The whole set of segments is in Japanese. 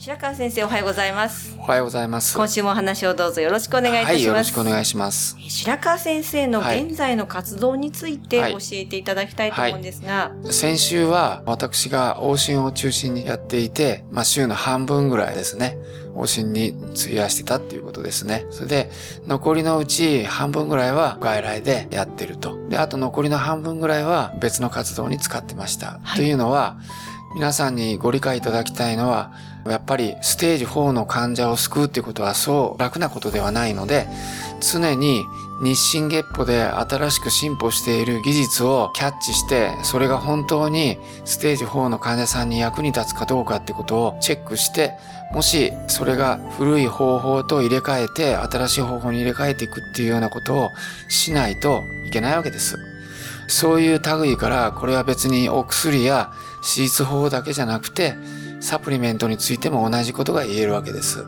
白川先生おはようございますおはようございます。今週もお話をどうぞよろしくお願いいたします、はい、よろしくお願いします。白川先生の現在の活動についてはい教えていただきたいと思うんですが、先週は私が往診を中心にやっていて、まあ週の半分ぐらいですね、往診に費やしてたっていうことですね。それで、残りのうち半分ぐらいは外来でやってると。で、あと残りの半分ぐらいは別の活動に使ってました。というのは、皆さんにご理解いただきたいのは、やっぱりステージ4の患者を救うっていうことはそう楽なことではないので、常に日進月歩で新しく進歩している技術をキャッチして、それが本当にステージ4の患者さんに役に立つかどうかってことをチェックして、もしそれが古い方法と入れ替えて新しい方法に入れ替えていくっていうようなことをしないといけないわけです。そういう類から、これは別にお薬や手術法だけじゃなくて、サプリメントについても同じことが言えるわけです。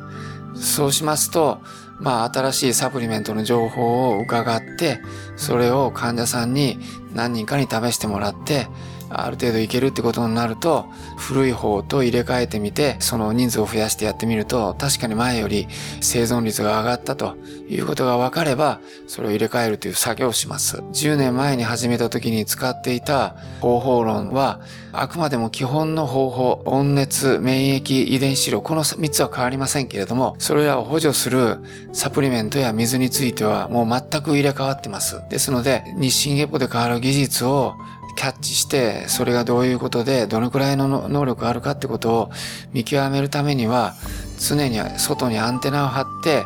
そうしますと、まあ新しいサプリメントの情報を伺って、それを患者さんに何人かに試してもらって、ある程度いけるってことになると、古い方と入れ替えてみて、その人数を増やしてやってみると、確かに前より生存率が上がったということが分かれば、それを入れ替えるという作業をします。10年前に始めた時に使っていた方法論は、あくまでも基本の方法、温熱、免疫、遺伝子量、この3つは変わりませんけれども、それらを補助するサプリメントや水についてはもう全く入れ替わってます。ですので、日進月歩で変わる技術をキャッチして、それがどういうことで、どのくらいの能力があるかってことを見極めるためには、常に外にアンテナを張って、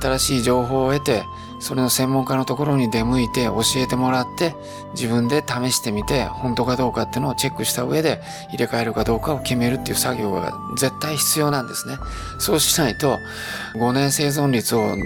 新しい情報を得て、それの専門家のところに出向いて教えてもらって、自分で試してみて、本当かどうかっていうのをチェックした上で、入れ替えるかどうかを決めるっていう作業が絶対必要なんですね。そうしないと、5年生存率を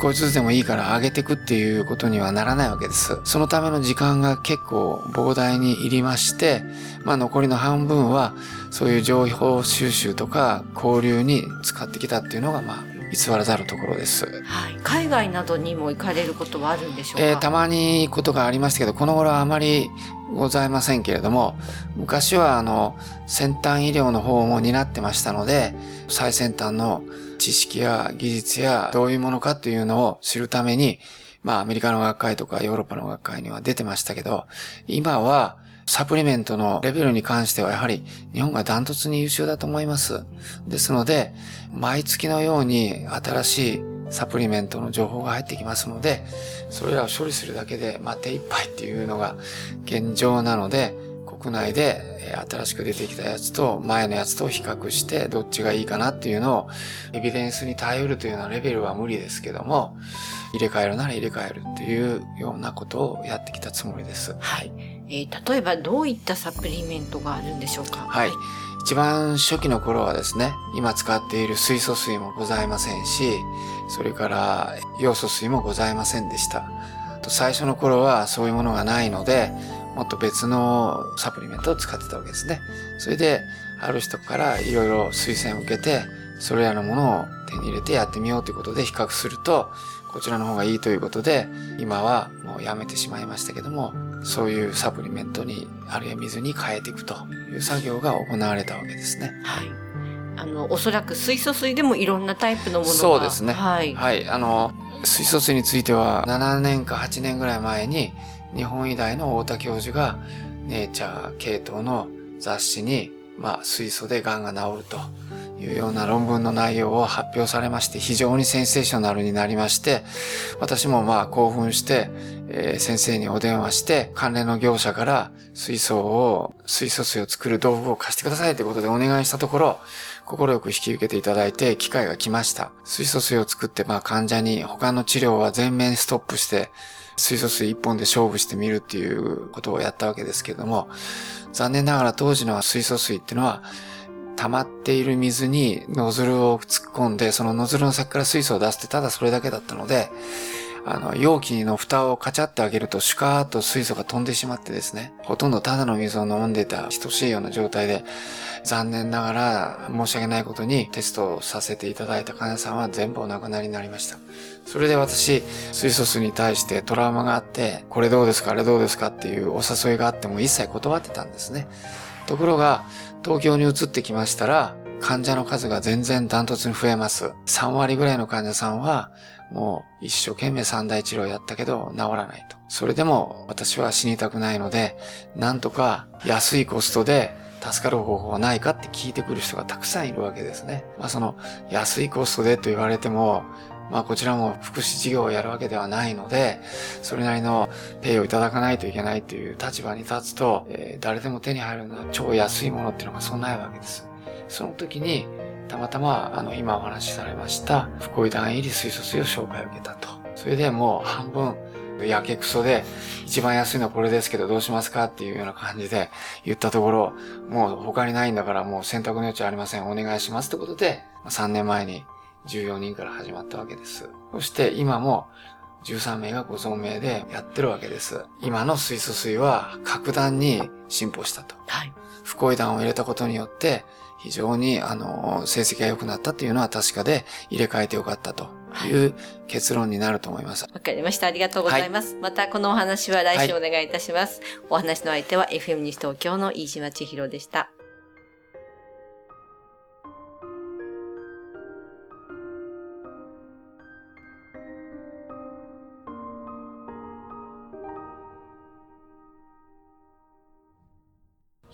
少しずつでもいいから上げていくっていうことにはならないわけです。そのための時間が結構膨大にいりまして、まあ残りの半分は、そういう情報収集とか交流に使ってきたっていうのが、まあ、偽らざるところです。はい、海外などにも行かれることはあるんでしょうか、えーたまに行くことがありましたけど、この頃はあまりございませんけれども、昔はあの、先端医療の方も担ってましたので、最先端の知識や技術やどういうものかというのを知るために、まあアメリカの学会とかヨーロッパの学会には出てましたけど、今はサプリメントのレベルに関してはやはり日本がダントツに優秀だと思います。ですので、毎月のように新しいサプリメントの情報が入ってきますので、それらを処理するだけで、まあ、手一杯っていうのが現状なので、国内で新しく出てきたやつと前のやつと比較してどっちがいいかなっていうのをエビデンスに頼るというようなレベルは無理ですけども、入れ替えるなら入れ替えるっていうようなことをやってきたつもりです。はい、えー例えばどういったサプリメントがあるんでしょうか？はい。一番初期の頃はですね、今使っている水素水もございませんし、それから要素水もございませんでした。最初の頃はそういうものがないので、もっと別のサプリメントを使ってたわけですね。それで、ある人からいろいろ推薦を受けて、それらのものを手に入れてやってみようということで比較すると、こちらの方がいいということで、今はもうやめてしまいましたけども、そういうサプリメントに、あるいは水に変えていくという作業が行われたわけですね。はい。あの、おそらく水素水でもいろんなタイプのものが。そうですね。はい。はい。あの、水素水については7年か8年ぐらい前に日本医大の太田教授がネイチャー系統の雑誌に、まあ、水素で癌が治るというような論文の内容を発表されまして非常にセンセーショナルになりまして私もまあ興奮して、えー、先生にお電話して関連の業者から水素を水素水を作る道具を貸してくださいということでお願いしたところ快く引き受けていただいて機会が来ました。水素水を作ってまあ患者に他の治療は全面ストップして水素水一本で勝負してみるっていうことをやったわけですけれども残念ながら当時の水素水っていうのは溜まっている水にノズルを突っ込んで、そのノズルの先から水素を出すってただそれだけだったので、あの、容器の蓋をカチャってあげるとシュカーッと水素が飛んでしまってですね、ほとんどただの水を飲んでた等しいような状態で、残念ながら申し訳ないことにテストをさせていただいた患者さんは全部お亡くなりになりました。それで私、水素水に対してトラウマがあって、これどうですかあれどうですかっていうお誘いがあっても一切断ってたんですね。ところが、東京に移ってきましたら、患者の数が全然ダントツに増えます。3割ぐらいの患者さんは、もう一生懸命三大治療やったけど治らないと。それでも私は死にたくないので、なんとか安いコストで助かる方法はないかって聞いてくる人がたくさんいるわけですね。まあその安いコストでと言われても、まあこちらも福祉事業をやるわけではないので、それなりのペイをいただかないといけないという立場に立つと、えー、誰でも手に入るのは超安いものっていうのがそんないわけです。その時に、たまたま、あの、今お話しされました、福井団入り水素水を紹介を受けたと。それでもう半分、やけくそで、一番安いのはこれですけどどうしますかっていうような感じで言ったところ、もう他にないんだからもう選択の余地ありません。お願いしますってことで、3年前に14人から始まったわけです。そして今も13名がご存命でやってるわけです。今の水素水は格段に進歩したと。はい。不恋弾を入れたことによって、非常に、あの、成績が良くなったっていうのは確かで、入れ替えてよかったという結論になると思います。わ、かりました。ありがとうございます。はい、また、このお話は来週お願いいたします。はい、お話の相手は FM 西東京の飯島千尋でした。